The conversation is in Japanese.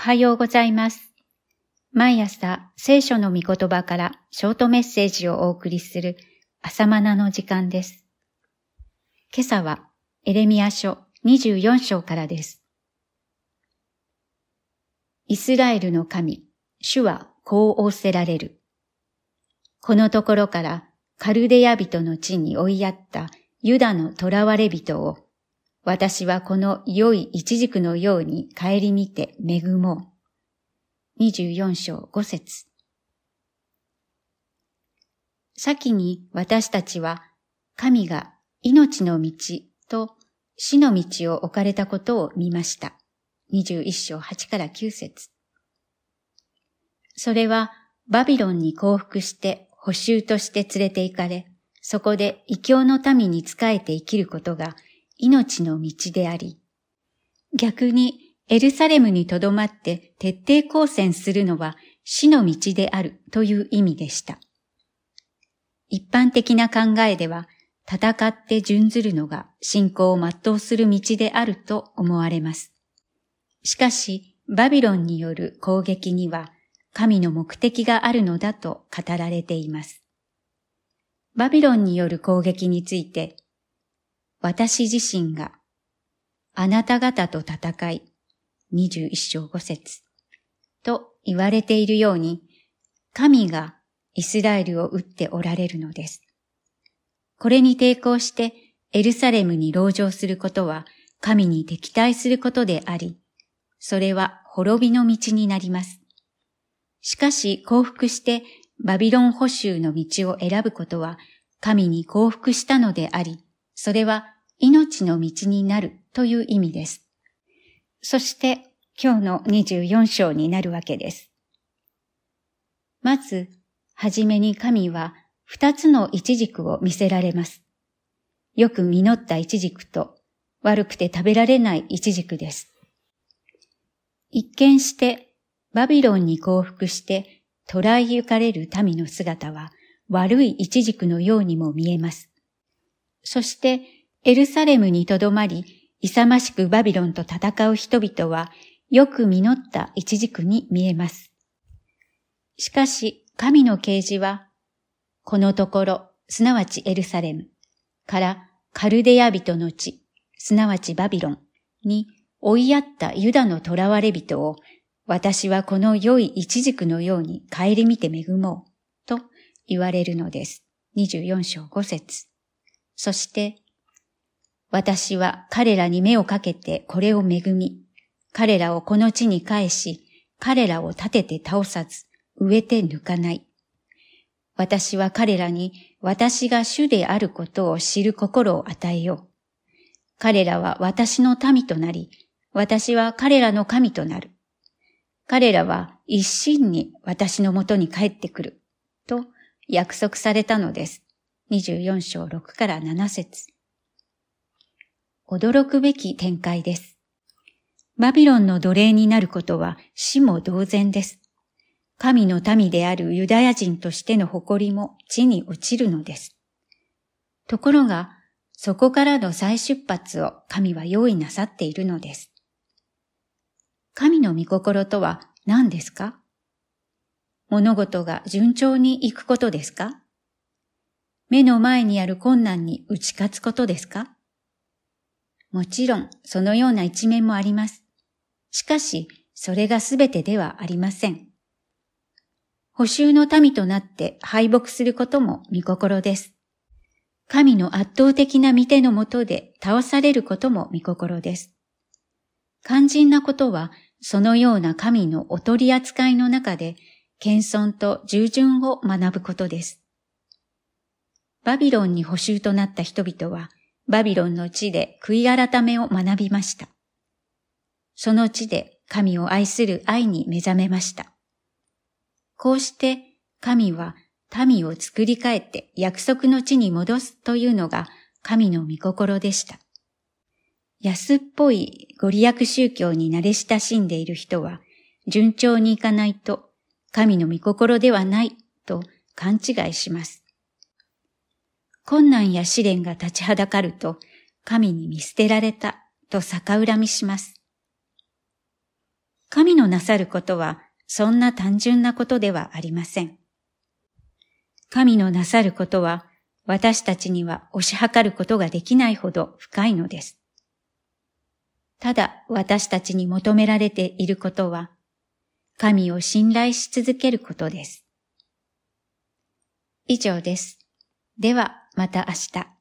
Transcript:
おはようございます。毎朝聖書の御言葉からショートメッセージをお送りする朝マナの時間です。今朝はエレミア書24章からです。イスラエルの神、主はこう仰せられる。このところからカルデヤ人の地に追いやったユダの囚われ人を私はこの良い一軸のように帰り見て恵もう。24章5節先に私たちは神が命の道と死の道を置かれたことを見ました。21章8から9節それはバビロンに降伏して補修として連れて行かれ、そこで異教の民に仕えて生きることが命の道であり、逆にエルサレムに留まって徹底抗戦するのは死の道であるという意味でした。一般的な考えでは、戦って順ずるのが信仰を全うする道であると思われます。しかし、バビロンによる攻撃には神の目的があるのだと語られています。バビロンによる攻撃について私自身があなた方と戦い、21章5節と言われているように、神がイスラエルを撃っておられるのです。これに抵抗してエルサレムに籠城することは神に敵対することであり、それは滅びの道になります。しかし降伏してバビロン捕囚の道を選ぶことは神に降伏したのであり、それは命の道になるという意味です。そして今日の24章になるわけです。まず、はじめに神は二つのイチジクを見せられます。よく実ったイチジクと悪くて食べられないイチジクです。一見してバビロンに降伏して捕らえゆかれる民の姿は悪いイチジクのようにも見えます。そしてエルサレムにとどまり、勇ましくバビロンと戦う人々は、よく実った一軸に見えます。しかし、神の啓示は、このところ、すなわちエルサレムからカルデヤ人の地、すなわちバビロンに追いやったユダの囚われ人を、私はこの良い一軸のように帰り見て恵もう、と言われるのです。24章5節そして、私は彼らに目をかけてこれを恵み、彼らをこの地に返し、彼らを立てて倒さず、植えて抜かない。私は彼らに私が主であることを知る心を与えよう。彼らは私の民となり、私は彼らの神となる。彼らは一心に私のもとに帰ってくる。と約束されたのです。24章6から7節驚くべき展開です。バビロンの奴隷になることは死も同然です。神の民であるユダヤ人としての誇りも地に落ちるのです。ところが、そこからの再出発を神は用意なさっているのです。神の御心とは何ですか？物事が順調にいくことですか？目の前にある困難に打ち勝つことですか？もちろん、そのような一面もあります。しかし、それがすべてではありません。補修の民となって敗北することも見心です。神の圧倒的な見てのもとで倒されることも見心です。肝心なことは、そのような神のお取り扱いの中で、謙遜と従順を学ぶことです。バビロンに捕囚となった人々は、バビロンの地で悔い改めを学びました。その地で神を愛する愛に目覚めました。こうして神は民を作り変えて約束の地に戻すというのが神の御心でした。安っぽいご利益宗教に慣れ親しんでいる人は順調にいかないと神の御心ではないと勘違いします。困難や試練が立ちはだかると、神に見捨てられたと逆恨みします。神のなさることはそんな単純なことではありません。神のなさることは私たちには押し量ることができないほど深いのです。ただ私たちに求められていることは、神を信頼し続けることです。以上です。ではまた明日。